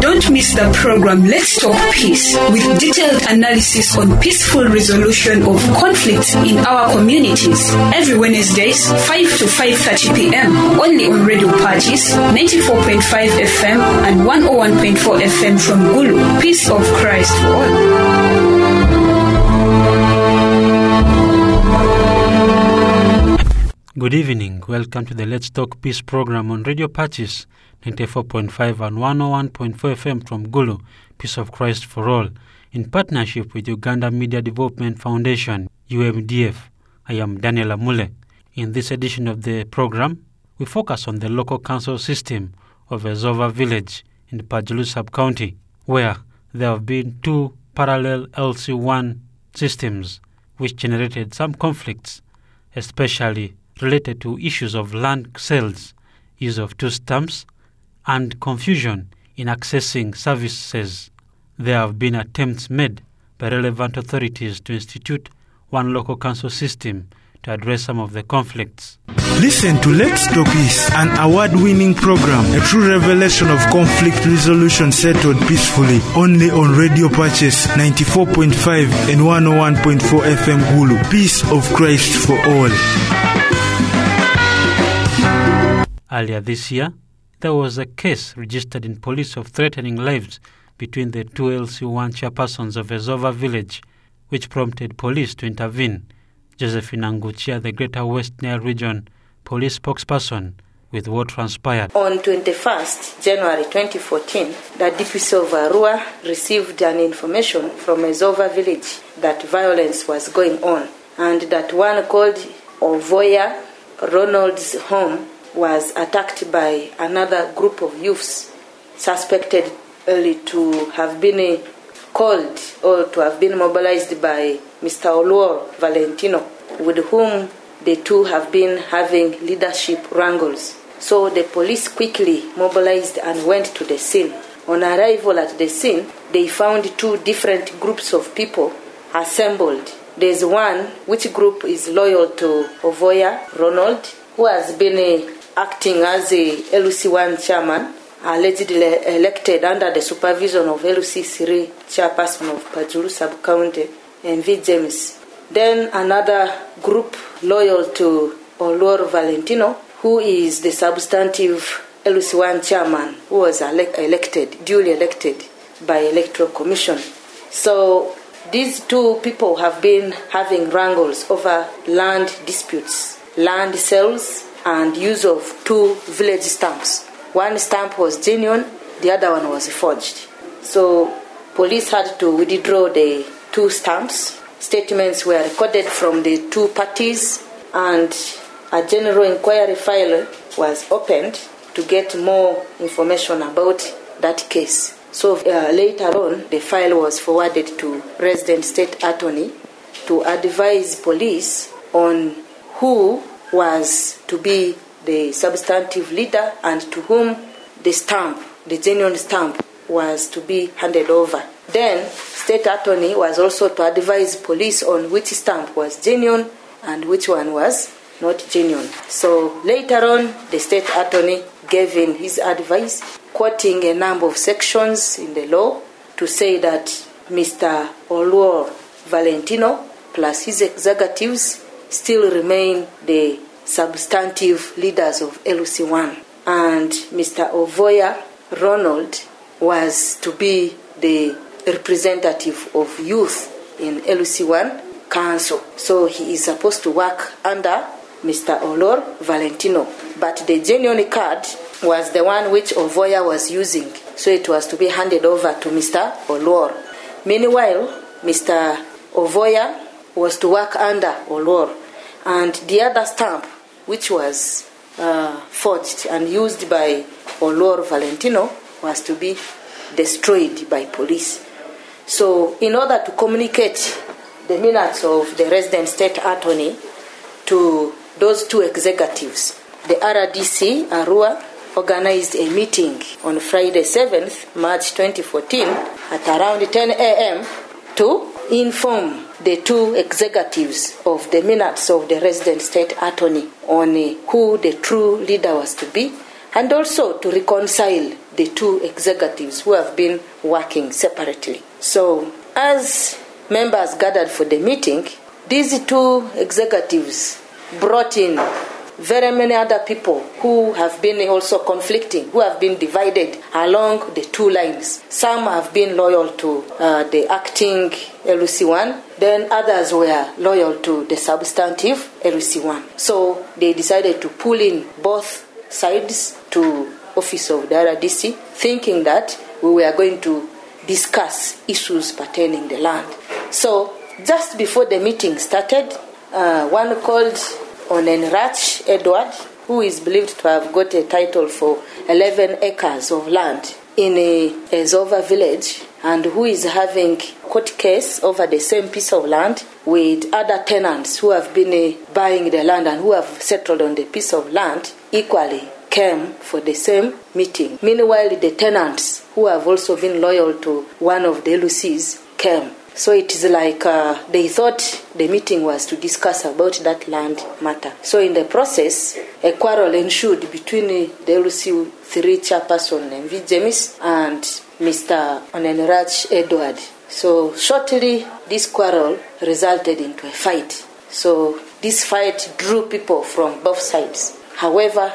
Don't miss the program Let's Talk Peace with detailed analysis on peaceful resolution of conflicts in our communities. Every Wednesdays, 5 to 5.30 p.m. only on Radio Pacis, 94.5 FM and 101.4 FM from Gulu. Peace of Christ for all. Good evening. Welcome to the Let's Talk Peace program on Radio Pacis 94.5 and 101.4 FM from Gulu, Peace of Christ for All, in partnership with Uganda Media Development Foundation, UMDF. I am Daniel Amule. In this edition of the program, we focus on the local council system of Ezova village in Pajulu sub-county, where there have been two parallel LC1 systems which generated some conflicts, especially related to issues of land sales, use of two stamps, and confusion in accessing services. There have been attempts made by relevant authorities to institute one local council system to address some of the conflicts. Listen to Let's Talk Peace, an award winning program, a true revelation of conflict resolution settled peacefully, only on Radio Pacis 94.5 and 101.4 FM Gulu. Peace of Christ for all. Earlier this year, there was a case registered in police of threatening lives between the two LC1 chairpersons of Ezova village, which prompted police to intervene. Josephine Anguchia, the Greater West Nile Region police spokesperson, with what transpired. On 21st January 2014, the DPC of Arua received an information from Ezova village that violence was going on and that one called Ovoya Ronald's home was attacked by another group of youths suspected early to have been called or to have been mobilized by Mr. Oluor Valentino, with whom the two have been having leadership wrangles. So the police quickly mobilized and went to the scene. On arrival at the scene, they found two different groups of people assembled. There's one which group is loyal to Ovoya Ronald, who has been acting as a LC1 chairman, allegedly elected under the supervision of LC3 chairperson of Pajulu sub-county, MV James. Then another group loyal to Oluor Valentino, who is the substantive LC1 chairman, who was elec- elected, duly elected by Electoral Commission. So these two people have been having wrangles over land disputes, land sales, and use of two village stamps. One stamp was genuine, the other one was forged. So police had to withdraw the two stamps. Statements were recorded from the two parties, and a general inquiry file was opened to get more information about that case. So uh, later on, the file was forwarded to resident state attorney to advise police on who was to be the substantive leader and to whom the stamp, the genuine stamp, was to be handed over. Then, state attorney was also to advise police on which stamp was genuine and which one was not genuine. So later on, the state attorney gave in his advice, quoting a number of sections in the law to say that Mr. Oluor Valentino plus his executives still remain the substantive leaders of LC1. And Mr. Ovoya Ronald was to be the representative of youth in LC1 Council. So he is supposed to work under Mr. Olor Valentino. But the genuine card was the one which Ovoya was using. So it was to be handed over to Mr. Olor. Meanwhile, Mr. Ovoya was to work under Olor. And the other stamp, which was uh, forged and used by Olor Valentino, was to be destroyed by police. So, in order to communicate the minutes of the resident state attorney to those two executives, the RDC, Arua, organized a meeting on Friday 7th, March 2014, at around 10 a.m. to inform the two executives of the minutes of the resident state attorney on uh, who the true leader was to be and also to reconcile the two executives who have been working separately. So, as members gathered for the meeting, these two executives brought in very many other people who have been also conflicting, who have been divided along the two lines. Some have been loyal to uh, the acting LUC1, then others were loyal to the substantive LUC1. So they decided to pull in both sides to office of the RDC, thinking that we were going to discuss issues pertaining the land. So just before the meeting started, uh, one called Onenrach Edward, who is believed to have got a title for 11 acres of land in a, Ezova village and who is having court case over the same piece of land with other tenants who have been uh, buying the land and who have settled on the piece of land equally came for the same meeting. Meanwhile, the tenants who have also been loyal to one of the LUCs came. So it is like uh, they thought the meeting was to discuss about that land matter. So in the process, a quarrel ensued between the LUC three chairperson MV James and Mr. Onenrach Edward. So shortly, this quarrel resulted into a fight. So this fight drew people from both sides. However,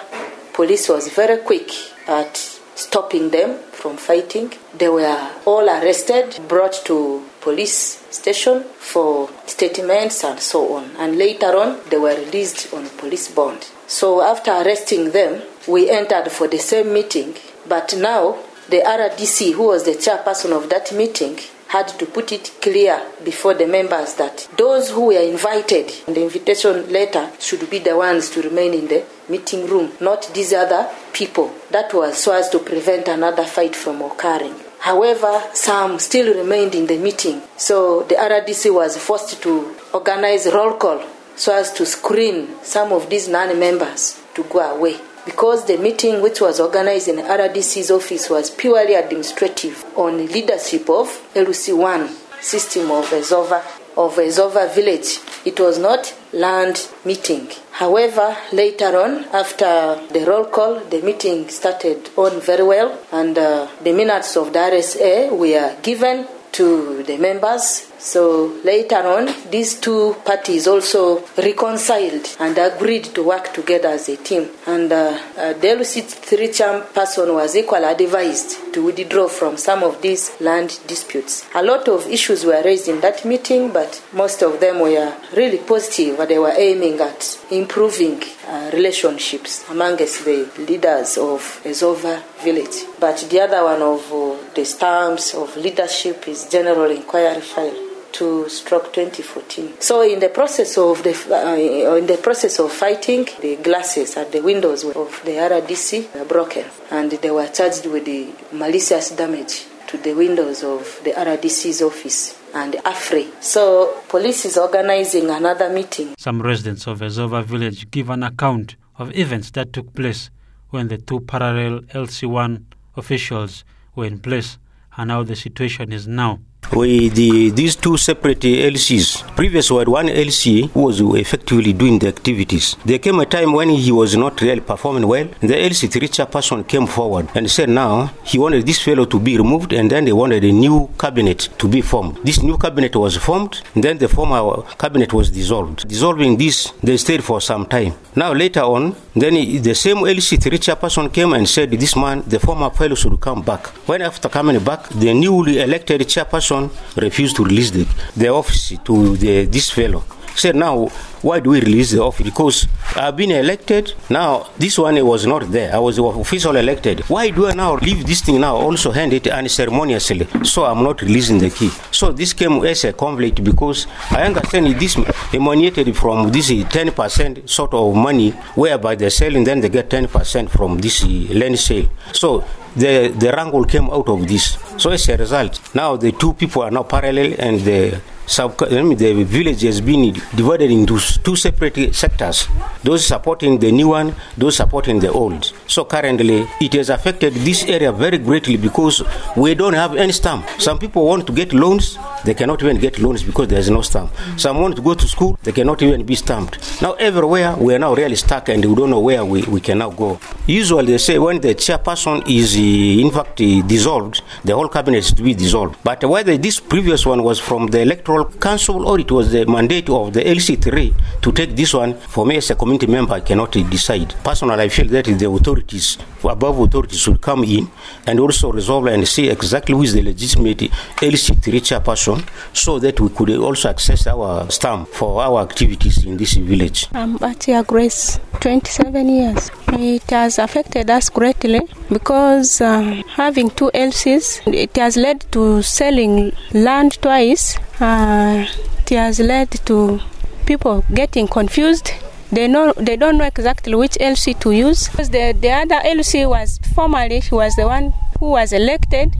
police was very quick at stopping them from fighting. They were all arrested, brought to police station for statements and so on. And later on, they were released on police bond. So after arresting them, we entered for the same meeting. But now, the RDC, who was the chairperson of that meeting, had to put it clear before the members that those who were invited in the invitation letter should be the ones to remain in the meeting room, not these other people. That was so as to prevent another fight from occurring. However, some still remained in the meeting, so the RDC was forced to organize roll call so as to screen some of these non members to go away. Because the meeting, which was organized in RDC's office, was purely administrative on leadership of LUC1 system of Ezova of Ezova village. It was not land meeting. However, later on, after the roll call, the meeting started on very well, and uh, the minutes of the RSA were given to the members. So later on, these two parties also reconciled and agreed to work together as a team. And uh, uh, the three person was equally advised to withdraw from some of these land disputes. A lot of issues were raised in that meeting, but most of them were really positive. They were aiming at improving uh, relationships amongst the leaders of Ezova village. But the other one of uh, the stamps of leadership is general inquiry file to stroke 2014. So in the process of the uh, in the process of fighting, the glasses at the windows of the RDC were broken, and they were charged with the malicious damage to the windows of the RDC's office and AFRI. So police is organizing another meeting. Some residents of Ezova village give an account of events that took place when the two parallel LC1 officials were in place and how the situation is now. We, the, these two separate LCs. Previous were one LC was effectively doing the activities. There came a time when he was not really performing well. The LC3 chairperson came forward and said now he wanted this fellow to be removed and then they wanted a new cabinet to be formed. This new cabinet was formed then the former cabinet was dissolved. Dissolving this, they stayed for some time. Now later on, then he, the same LC3 chairperson came and said this man, the former fellow should come back. When after coming back, the newly elected chairperson refused to release the, the office to the, this fellow. Said now, why do we release the office? Because I've been elected. Now this one was not there. I was officially elected. Why do I now leave this thing now? Also hand it unceremoniously. So I'm not releasing the key. So this came as a conflict because I understand this emanated from this 10% sort of money, whereby they're selling, then they get 10% from this land sale. So the the wrangle came out of this. So as a result, now the two people are now parallel, and the the village has been divided into two separate sectors. Those supporting the new one, those supporting the old. So currently, it has affected this area very greatly because we don't have any stamp. Some people want to get loans they cannot even get loans because there is no stamp. Some want to go to school, they cannot even be stamped. Now, everywhere, we are now really stuck and we don't know where we, we can now go. Usually, they say when the chairperson is, uh, in fact, uh, dissolved, the whole cabinet is to be dissolved. But whether this previous one was from the Electoral Council or it was the mandate of the LC3 to take this one, for me as a community member, I cannot decide. Personally, I feel that the authorities, above authorities, should come in and also resolve and see exactly who is the legitimate LC3 chairperson so that we could also access our stamp for our activities in this village. I'm Batia Grace, 27 years. It has affected us greatly because uh, having two LCs, it has led to selling land twice. Uh, it has led to people getting confused they know they don't know exactly which LC to use. Because the, the other LC was formerly he was the one who was elected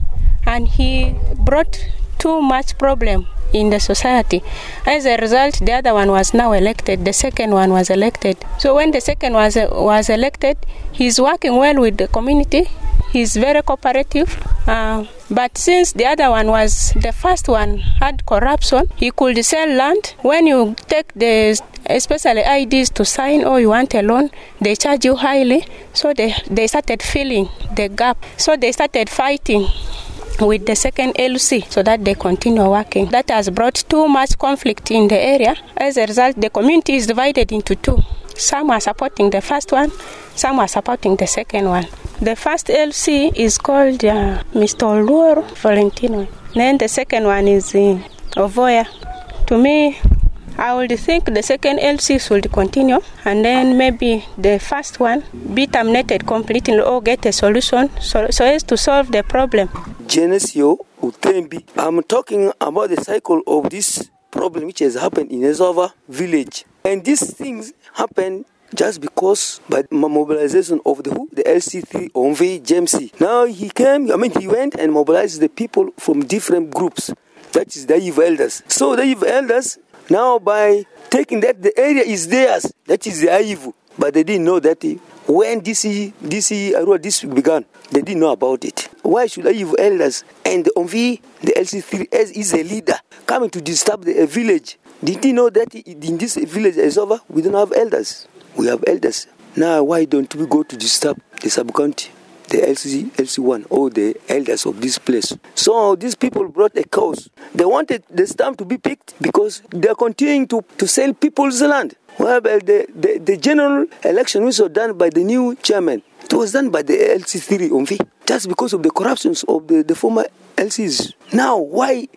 and he brought too much problem in the society. As a result, the other one was now elected. The second one was elected. So when the second was was elected, he's working well with the community. He's very cooperative. Uh, but since the other one was the first one had corruption, he could sell land. When you take the especially IDs to sign or you want a loan, they charge you highly. So they, they started filling the gap. So they started fighting with the second LC so that they continue working. That has brought too much conflict in the area. As a result, the community is divided into two. Some are supporting the first one, some are supporting the second one. The first LC is called uh, Mr. Oluor Valentino. Then the second one is uh, Ovoya. To me, I would think the second LC should continue and then maybe the first one be terminated completely or get a solution so, so as to solve the problem. Genesio Utembi. I'm talking about the cycle of this problem which has happened in Ezova village. And these things happen just because by mobilization of the? The LC3 Onve Jamesy. Now he came, I mean he went and mobilized the people from different groups. That is the Eve elders. So the Eve elders now, by taking that the area is theirs, that is the Aivu. But they didn't know that when this this uh, this began, they didn't know about it. Why should Aivu elders and Onvi, the LC3 is a leader, coming to disturb the uh, village? Did you know that in this village is over? We don't have elders. We have elders. Now, why don't we go to disturb the sub county? The LC, LC1 or the elders of this place. So these people brought a cause. They wanted the stamp to be picked because they're continuing to, to sell people's land. Well, the, the, the general election was done by the new chairman. It was done by the LC3 Omvi just because of the corruptions of the, the former LCs. Now, why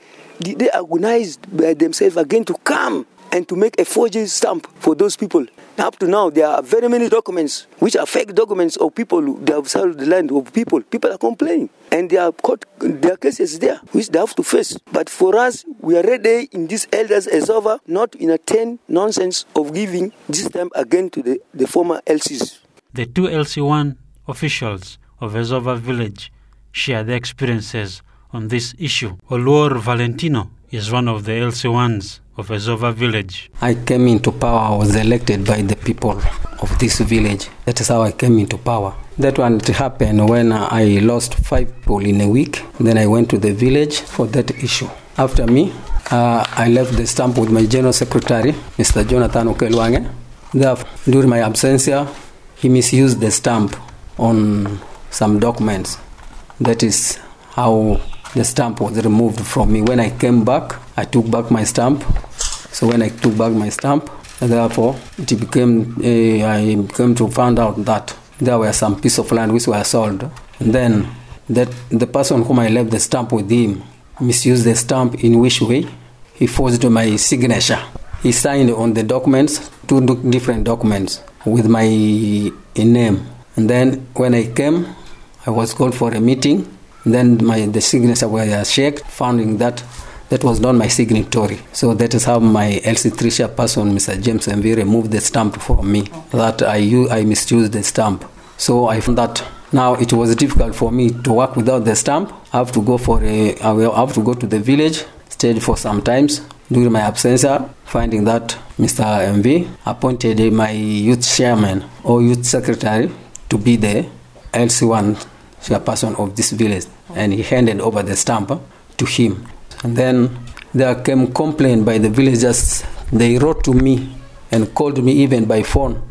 did they organize by themselves again to come and to make a forgery stamp for those people? Up to now, there are very many documents which are fake documents of people who have sold the land of people. People are complaining, and there are there are cases there which they have to face. But for us, we are ready in this elders as over, not in a ten nonsense of giving this time again to the, the former LCs. The two LC1 officials of Ezova village share their experiences on this issue. Oluor Valentino is one of the LC1s of Ezova village. I came into power, I was elected by the people of this village. That is how I came into power. That one it happened when I lost five people in a week. Then I went to the village for that issue. After me, uh, I left the stamp with my general secretary, Mr. Jonathan Okelwange. Therefore, during my absence, he misused the stamp on some documents. That is how the stamp was removed from me. When I came back, I took back my stamp. So when I took back my stamp, therefore it became uh, I came to find out that there were some piece of land which were sold. And then that the person whom I left the stamp with him misused the stamp in which way? He forged my signature. He signed on the documents, two different documents with my name. And then when I came, I was called for a meeting then my the signature was checked, finding that that was not my signatory. So that is how my LC3 person, Mr. James MV, removed the stamp from me. That I I misused the stamp. So I found that now it was difficult for me to work without the stamp. I have to go for a I will have to go to the village, stayed for some times during my absence, finding that Mr. MV appointed my youth chairman or youth secretary to be the LC1 chairperson of this village, and he handed over the stamp uh, to him. And then there came complaint by the villagers. They wrote to me and called me even by phone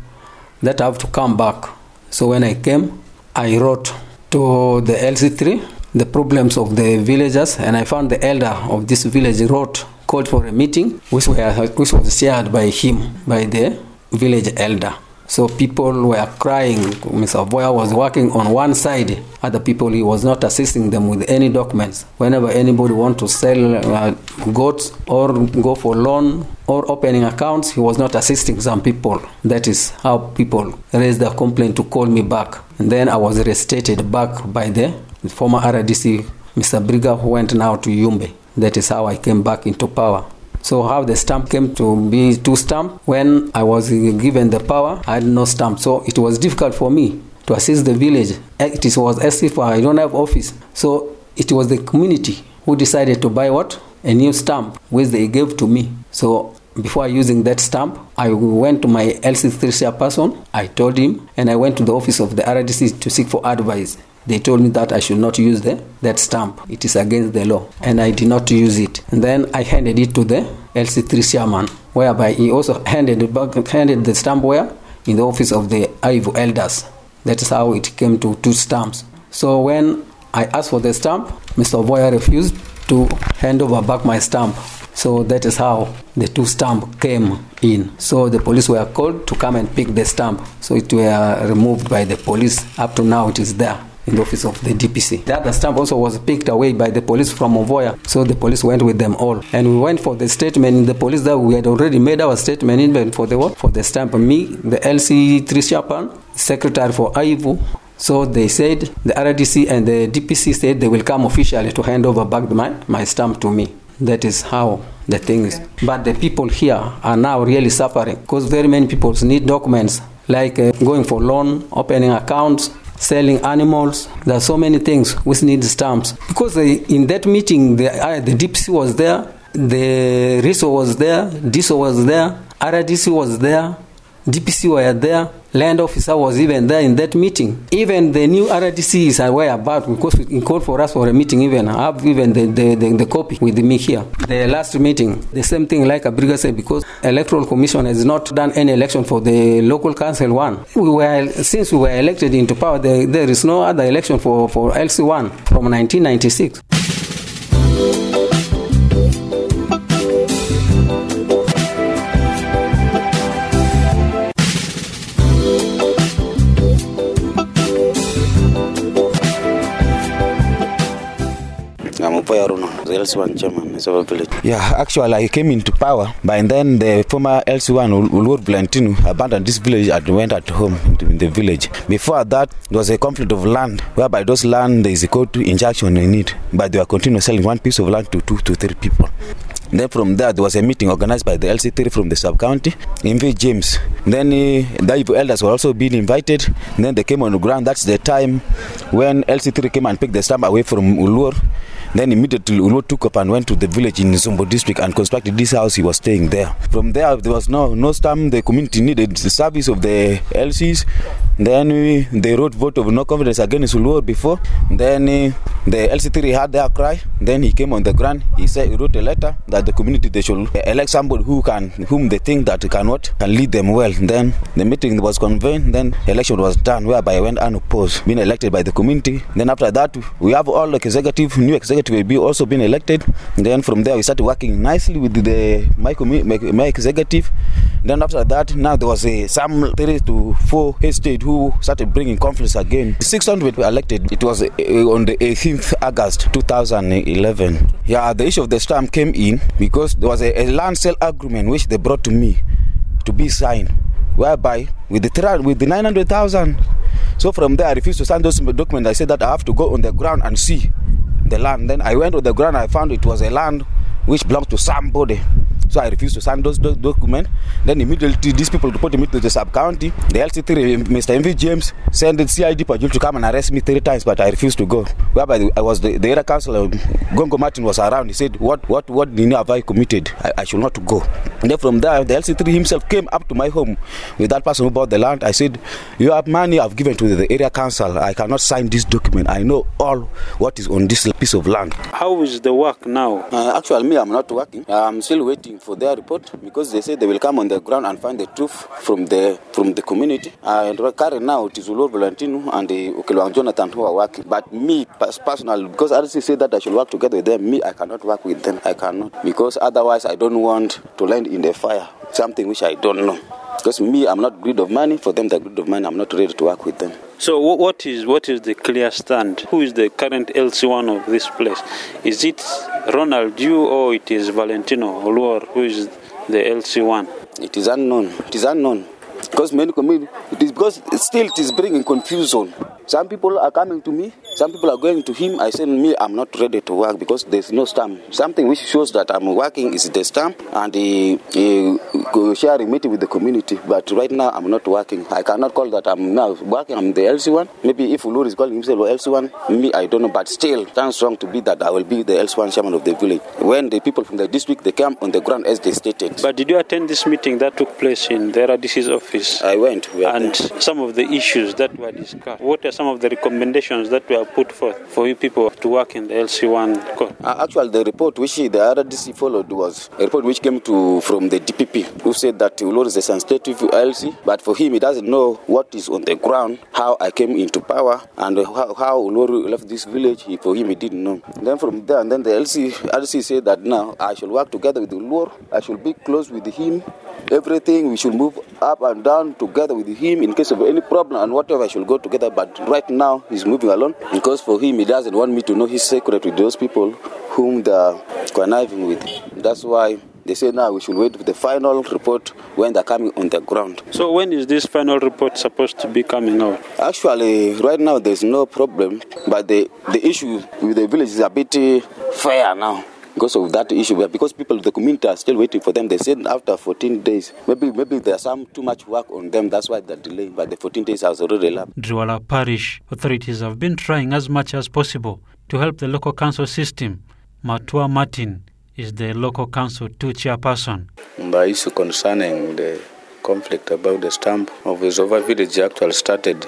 that I have to come back. So when I came, I wrote to the LC3 the problems of the villagers, and I found the elder of this village wrote called for a meeting, which, were, which was shared by him, by the village elder. So people were crying. Mr. Boya was working on one side. Other people, he was not assisting them with any documents. Whenever anybody want to sell uh, goats or go for loan or opening accounts, he was not assisting some people. That is how people raised their complaint to call me back. And then I was restated back by the former RDC, Mr. Briga, who went now to Yumbe. That is how I came back into power. So how the stamp came to be two stamp when I was given the power, I had no stamp. So it was difficult for me to assist the village. Eh, it was as if I don't have office. So it was the community who decided to buy what? A new stamp, which they gave to me. So before using that stamp, I went to my LC3 chairperson. I told him, and I went to the office of the RDC to seek for advice. They told me that I should not use the, that stamp. It is against the law. And I did not use it. And then I handed it to the LC3 chairman, whereby he also handed, back, handed the stamp where? In the office of the Ivo elders. That is how it came to two stamps. So when I asked for the stamp, Mr. Boya refused to hand over back my stamp. So that is how the two stamp came in. So the police were called to come and pick the stamp. So it were removed by the police. Up to now it is there in the office of the DPC. The other stamp also was picked away by the police from Ovoya, so the police went with them all. And we went for the statement in the police that we had already made our statement even for the what? For the stamp. Me, the LC Trishapan, secretary for Aivu. So they said, the RDC and the DPC said they will come officially to hand over back my, my stamp to me. That is how the thing is. But the people here are now really suffering because very many people need documents like uh, going for loan, opening accounts, selling animals. There are so many things which need stamps. Because they, in that meeting, the, uh, the DPC was there, the RISO was there, DISO was there, RDC was there, DPC were there, land officer was even there in that meeting. Even the new RDC is aware about because he called for us for a meeting. Even I have even the, the, the, the, copy with me here. The last meeting, the same thing like Abriga said, because electoral commission has not done any election for the local council one. We were since we were elected into power, there, there is no other election for for LC one from 1996. LC1 chairman, Isova village. Yeah, actually, I came into power, but then the former LC1, Ulur Blantinu, abandoned this village and went at home in the village. Before that, there was a conflict of land, whereby those land, there is a court injunction in it, but they were continuing selling one piece of land to two to three people. Then from there was a meeting organized by the LC3 from the sub-county in V. James. Then uh, the elders were also being invited. And then they came on the ground. That's the time when LC3 came and picked the stamp away from Ulur. Then immediately Ulur took up and went to the village in Zombo district and constructed this house. He was staying there. From there, there was no no stamp. The community needed the service of the LCs. Then we, they wrote vote of no confidence against Ulur before. Then uh, the LC3 had their cry. Then he came on the ground. He said he wrote a letter that the community they should elect somebody who can whom they think that can what can lead them well. Then the meeting was convened. Then election was done whereby I went unopposed, being elected by the community. Then after that we have all the executive new executive will be also been elected. Then from there we started working nicely with the my, my, my executive. Then after that, now there was a some three to four state who started bringing conflicts again. 600 were elected. It was uh, on the 18th August 2011. Yeah, the issue of the storm came in because there was a, a land sale agreement which they brought to me to be signed, whereby with the with the 900,000. So from there, I refused to sign those documents. I said that I have to go on the ground and see the land. Then I went on the ground. I found it was a land which belonged to somebody. So I refused to sign those do- documents. Then immediately these people reported me to the sub county. The LC3, Mr. MV James, sent the CID Pajul to come and arrest me three times, but I refused to go. Whereby the- I was the, the area councillor, Gongo Martin was around. He said, What what what Nini have I committed? I, I should not go. And then from there, the LC3 himself came up to my home with that person who bought the land. I said, You have money I've given to the area council. I cannot sign this document. I know all what is on this piece of land. How is the work now? Uh, actually, me, I'm not working. I'm still waiting for their report because they say they will come on the ground and find the truth from the from the community. And currently now it is Ulur Valentino and eh, the Okilwang Jonathan who are working. But me personally, because RC said that I should work together with them, me, I cannot work with them. I cannot because otherwise I don't want to land in the fire. Something which I don't know. Because me, I'm not greed of money. For them, they're greed of money. I'm not ready to work with them. So what is what is the clear stand? Who is the current LC1 of this place? Is it Ronald Yu or it is Valentino Oluor who is the LC1? It is unknown. It is unknown. Because many community, it is because still it is bringing confusion. Some people are coming to me, some people are going to him. I said, me, I'm not ready to work because there's no stamp. Something which shows that I'm working is the stamp and the uh, sharing meeting with the community. But right now, I'm not working. I cannot call that I'm now working. I'm the LC1. Maybe if Ulur is calling himself LC1, me, I don't know. But still, stands strong to be that I will be the LC1 chairman of the village. When the people from the district, they come on the ground as they stated. But did you attend this meeting that took place in the RDC's office? I went. We and some of the issues that were discussed. What are some of the recommendations that were put forth for you people to work in the LC1 court? Uh, actually, the report which the RDC followed was a report which came to from the DPP, who said that Ulur is a sensitive LC, but for him, he doesn't know what is on the ground, how I came into power, and how, how Ulur left this village. He, for him, he didn't know. Then from there, and then the LC RDC said that now I should work together with Ulur. I should be close with him. Everything we should move up and down together with him in case of any problem and whatever I should go together. But right now he's moving alone because for him he doesn't want me to know his secret with those people whom they're conniving with. That's why they say now we should wait for the final report when they're coming on the ground. So when is this final report supposed to be coming out? Actually, right now there's no problem, but the, the issue with the village is a bit uh, fair now because of that issue. But because people of the community are still waiting for them, they said after 14 days, maybe maybe there's some too much work on them. That's why they're delaying. But the 14 days has already elapsed. Driwala Parish authorities have been trying as much as possible to help the local council system. Matua Martin is the local council two chairperson. The issue concerning the conflict about the stamp of Izova village actually started.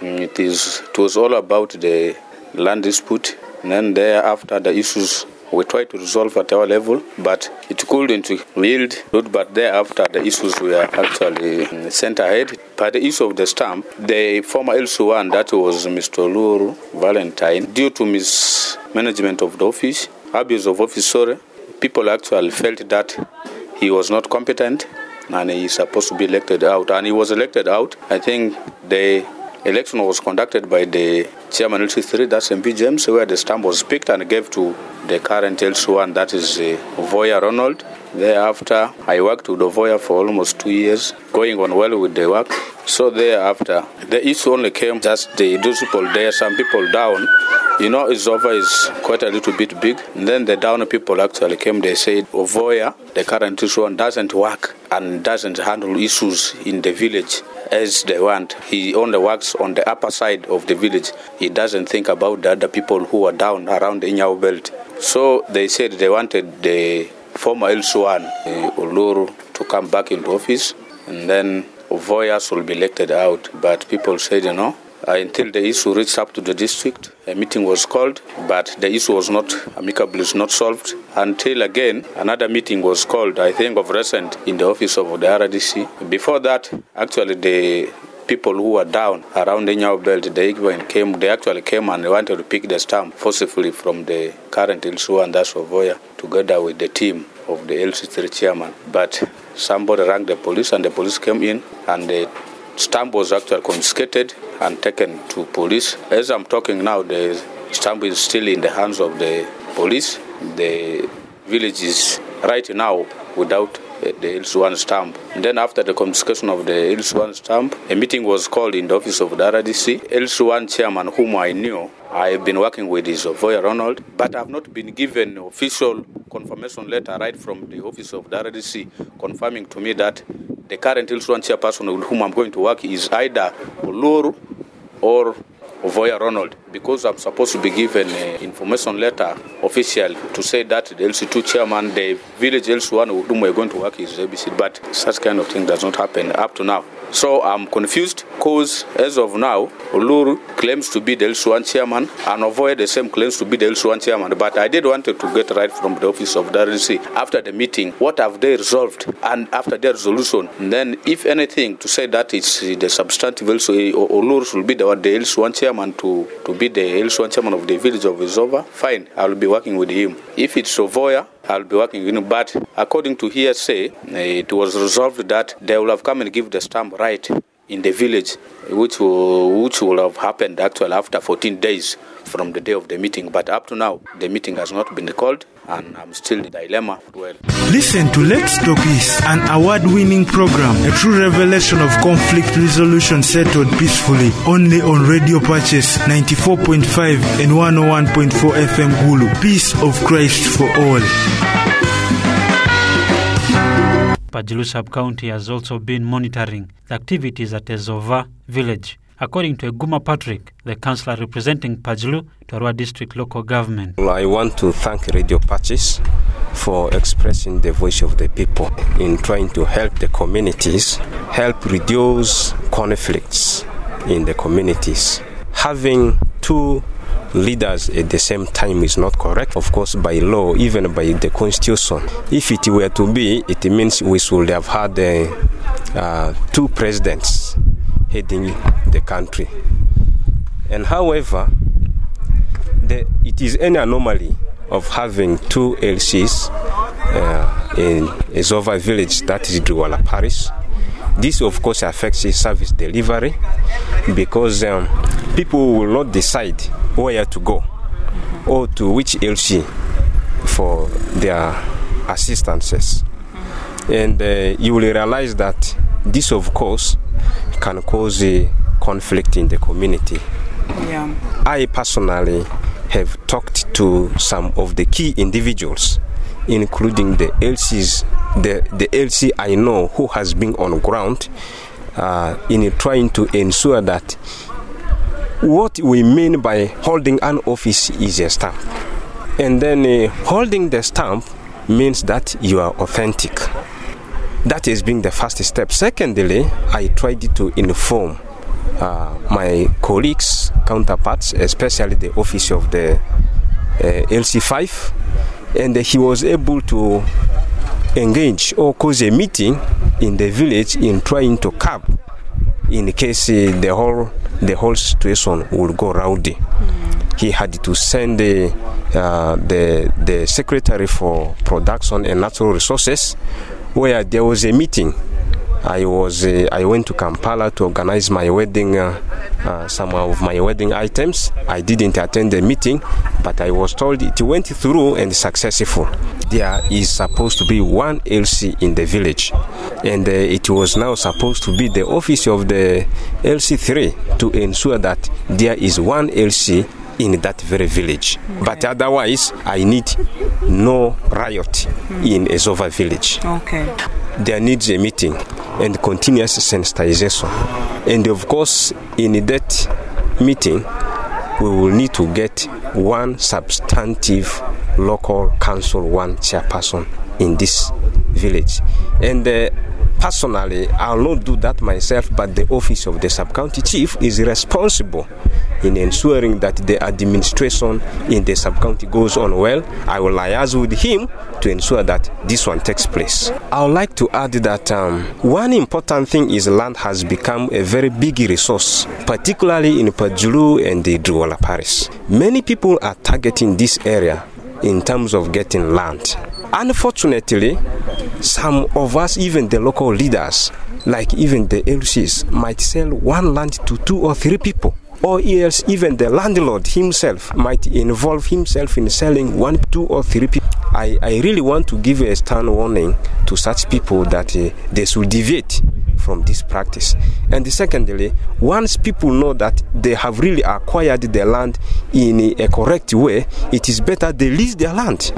Mm, it is it was all about the land dispute, and then thereafter the issues we tried to resolve at our level, but it couldn't yield. But thereafter, the issues were actually mm, sent ahead. But the issue of the stamp, the former LC1, that was Mr. Luru Valentine, due to mismanagement of the office, abuse of office, sorry, people actually felt that he was not competent and he is supposed to be elected out. And he was elected out. I think the election was conducted by the chairman LC3, that's MP James, where the stamp was picked and gave to the current LC1, that is uh, Voya Ronald. Thereafter, I worked with Ovoya for almost two years, going on well with the work. So thereafter, the issue only came just the those people there, some people down. You know, Izova is quite a little bit big. And then the down people actually came, they said, Ovoya, the current issue, doesn't work and doesn't handle issues in the village as they want. He only works on the upper side of the village. He doesn't think about the other people who are down around the Inyao belt. So they said they wanted the former LC1, uh, Uluru, to come back into office and then Voyas will be elected out. But people said, you know, uh, until the issue reached up to the district, a meeting was called, but the issue was not amicably not solved until again another meeting was called. I think of recent in the office of the RDC. Before that, actually the people who were down around the Nyao belt, they even came. They actually came and wanted to pick the stamp forcibly from the current LC and that's Voya, together with the team of the LC3 chairman. But somebody rang the police, and the police came in, and the stamp was actually confiscated and taken to police. As I'm talking now, the stamp is still in the hands of the police. The village is right now without the, the LC1 stamp. And then after the confiscation of the LC1 stamp, a meeting was called in the office of the RDC. LC1 chairman, whom I knew, I've been working with is Voya Ronald, but I've not been given official confirmation letter right from the office of the RDC confirming to me that the current LC1 chairperson with whom I'm going to work is either Oluru or Voya Ronald because I'm supposed to be given an information letter official to say that the LC2 chairman, the village LC1 with whom we're going to work is ABC, but such kind of thing does not happen up to now. So I'm confused because as of now, Uluru claims to be the LC1 chairman and Ovoya the same claims to be the LC1 chairman. But I did want to get right from the office of the RDC after the meeting, what have they resolved? And after their resolution, then if anything, to say that it's the substantive LC, Uluru should be the, the LC1 chairman to, to be the LC1 chairman of the village of Isova, fine, I'll be working with him. If it's Ovoya, I'll be working him. But according to hearsay, eh, it was resolved that they will have come and give the stamp right in the village, which will, which will have happened actually after 14 days from the day of the meeting. But up to now, the meeting has not been called, and I'm still in dilemma. Well, Listen to Let's Talk Peace, an award winning program, a true revelation of conflict resolution settled peacefully, only on Radio Pacis 94.5 and 101.4 FM Gulu. Peace of Christ for all. Pajulu sub-county has also been monitoring the activities at Ezova village. According to Eguma Patrick, the councillor representing Pajulu to Arua District Local Government. Well, I want to thank Radio Pacis for expressing the voice of the people in trying to help the communities, help reduce conflicts in the communities. Having two leaders at the same time is not correct. Of course, by law, even by the constitution. If it were to be, it means we should have had uh, uh, two presidents heading the country. And however, the, it is any anomaly of having two LCs uh, in Ezova village, that is Duwala Parish. This, of course, affects service delivery because um, people will not decide where to go or to which LC for their assistances. And uh, you will realize that this, of course, can cause conflict in the community. Yeah. I personally have talked to some of the key individuals, including the LCs, the, the LC I know who has been on ground uh, in trying to ensure that what we mean by holding an office is a stamp. And then uh, holding the stamp means that you are authentic. That is being the first step. Secondly, I tried to inform uh, my colleagues, counterparts, especially the office of the uh, LC5, and he was able to engage or cause a meeting in the village in trying to curb in case uh, the whole the whole situation would go rowdy. He had to send the, uh, the the secretary for production and natural resources, where there was a meeting. I was uh, I went to Kampala to organize my wedding, uh, uh, some of my wedding items. I didn't attend the meeting, but I was told it went through and successful. There is supposed to be one LC in the village, and uh, it was now supposed to be the office of the LC3 to ensure that there is one LC in that very village. Okay. But otherwise, I need no riot mm. in Ezova village. Okay. There needs a meeting and continuous sensitization. And of course, in that meeting, we will need to get one substantive local council, one chairperson in this village. And uh, personally, I'll not do that myself, but the office of the sub county chief is responsible in ensuring that the administration in the sub county goes on well. I will liaise with him to ensure that this one takes place. I would like to add that um, one important thing is land has become a very big resource, particularly in Pajulu and the Duwala Parish. Many people are targeting this area in terms of getting land. Unfortunately, some of us, even the local leaders, like even the LCs, might sell one land to two or three people. Or else even the landlord himself might involve himself in selling one, two, or three people. I, I really want to give a stern warning to such people that uh, they should deviate from this practice. And secondly, once people know that they have really acquired their land in a correct way, it is better they lease their land.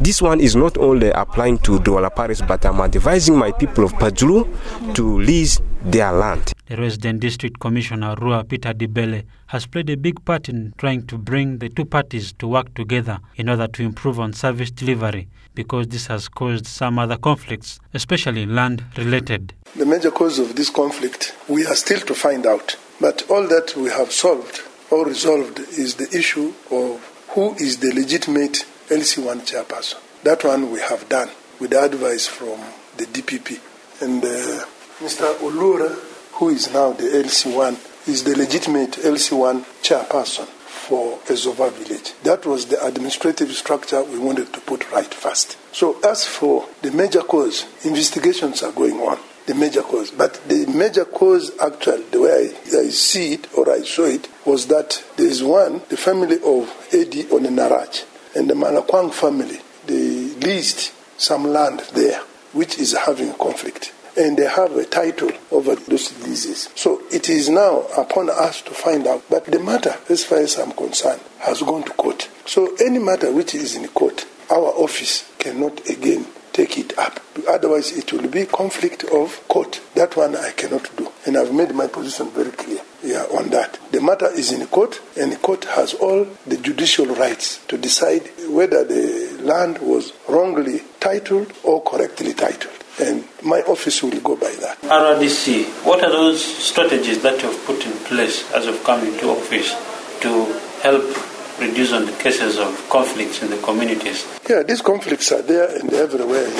This one is not only applying to Duwala Parish, but I'm advising my people of Pajulu to lease their land. The resident district commissioner, Rua Peter Dibele, has played a big part in trying to bring the two parties to work together in order to improve on service delivery because this has caused some other conflicts, especially land related. The major cause of this conflict, we are still to find out. But all that we have solved or resolved is the issue of who is the legitimate LC1 chairperson. That one we have done with advice from the DPP. And uh, Mr. Olura, who is now the LC1, is the legitimate LC1 chairperson for Ezova village. That was the administrative structure we wanted to put right first. So, as for the major cause, investigations are going on. The major cause. But the major cause, actually, the way I, I see it or I saw it, was that there is one, the family of Eddie Onenaraj and the Malakwang family, they leased some land there, which is having conflict and they have a title over those leases. So it is now upon us to find out. But the matter, as far as I'm concerned, has gone to court. So any matter which is in court, our office cannot again take it up. Otherwise, it will be conflict of court. That one I cannot do. And I've made my position very clear yeah, on that. The matter is in court, and the court has all the judicial rights to decide whether the land was wrongly titled or correctly titled and my office will go by that. RRDC, what are those strategies that you have put in place as you've come into office to help reduce on the cases of conflicts in the communities? Yeah, these conflicts are there and everywhere in.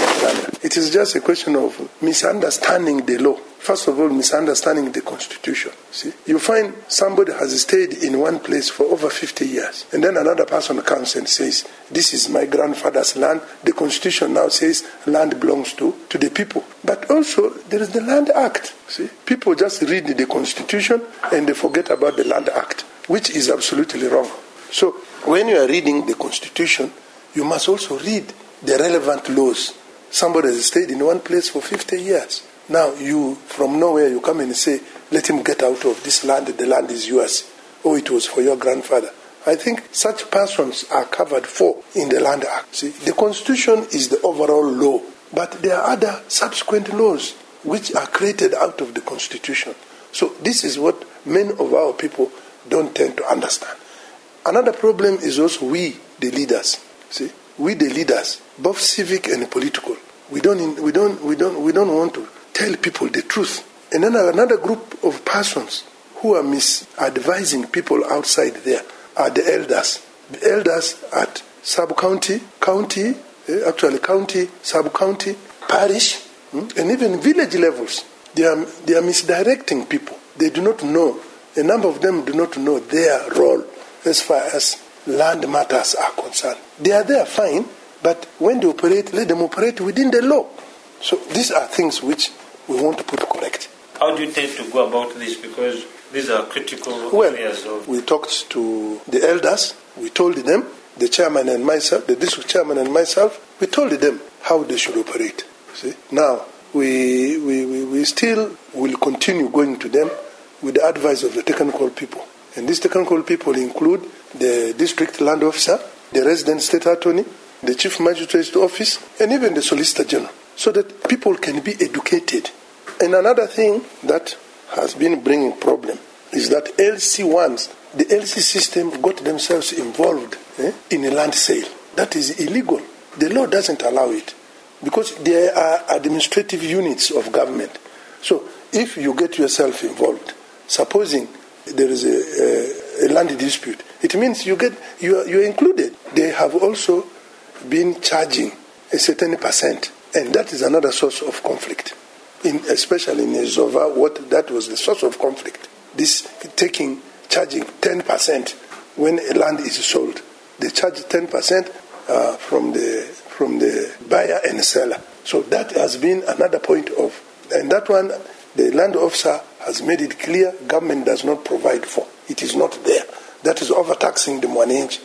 It is just a question of misunderstanding the law. First of all, misunderstanding the constitution. See, you find somebody has stayed in one place for over 50 years, and then another person comes and says, "This is my grandfather's land." The constitution now says land belongs to to the people. But also there is the Land Act. See, people just read the constitution and they forget about the Land Act, which is absolutely wrong. So when you are reading the constitution, you must also read the relevant laws. Somebody has stayed in one place for 50 years. Now you, from nowhere, you come and say, let him get out of this land, the land is yours. Oh, it was for your grandfather. I think such persons are covered for in the Land Act. See, the Constitution is the overall law, but there are other subsequent laws which are created out of the Constitution. So this is what many of our people don't tend to understand. Another problem is also we, the leaders. See, we, the leaders, both civic and political, we don't, we don't, we don't, we don't want to tell people the truth. And then another group of persons who are misadvising people outside there are the elders. The elders at sub county, county, eh, actually county, sub county, parish, hmm, and even village levels. They are, they are misdirecting people. They do not know, a number of them do not know their role as far as land matters are concerned. They are there fine, but when they operate, let them operate within the law. So these are things which we want to put correct. How do you tend to go about this? Because these are critical well, areas. Of... We talked to the elders. We told them, the chairman and myself, the district chairman and myself, we told them how they should operate. See? Now, we, we, we, we still will continue going to them with the advice of the technical people. And these technical people include the district land officer, the resident state attorney, the chief magistrate's office, and even the solicitor general, so that people can be educated. And another thing that has been bringing problem is that LC1s, the LC system got themselves involved eh, in a land sale. That is illegal. The law doesn't allow it because there are administrative units of government. So if you get yourself involved, supposing there is a, a, a land dispute, it means you get you are, you are included. They have also been charging a certain percent, and that is another source of conflict. In, especially in Ezova, what that was the source of conflict. This taking charging ten percent when a land is sold. They charge ten percent uh, from the from the buyer and seller. So that has been another point of, and that one, the land officer has made it clear government does not provide for. It is not there. That is overtaxing the mwananchi.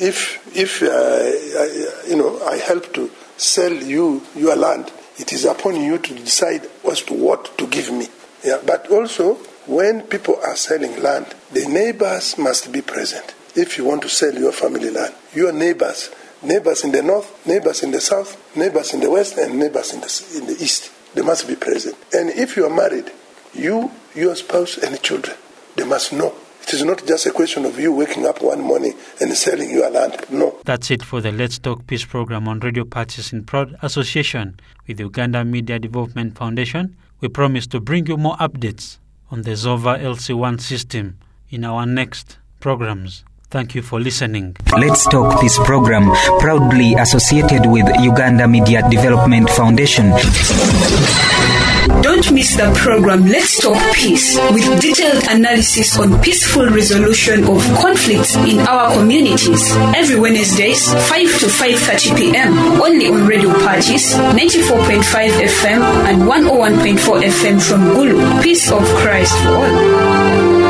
If, if uh, I, you know, I help to sell you your land, it is upon you to decide as to what to give me. Yeah, but also, when people are selling land, the neighbors must be present. If you want to sell your family land, your neighbors, neighbors in the north, neighbors in the south, neighbors in the west, and neighbors in the, in the east, they must be present. And if you are married, you, your spouse, and the children, they must know. It is not just a question of you waking up one morning and selling your land. No. That's it for the Let's Talk Peace program on Radio Pacis in proud association with the Uganda Media Development Foundation. We promise to bring you more updates on the Zova LC1 system in our next programs. Thank you for listening. Let's Talk Peace program, proudly associated with Uganda Media Development Foundation. Don't miss the program Let's Talk Peace with detailed analysis on peaceful resolution of conflicts in our communities. Every Wednesdays, 5 to 5.30 p.m. only on Radio Pacis, 94.5 FM and 101.4 FM from Gulu. Peace of Christ for all.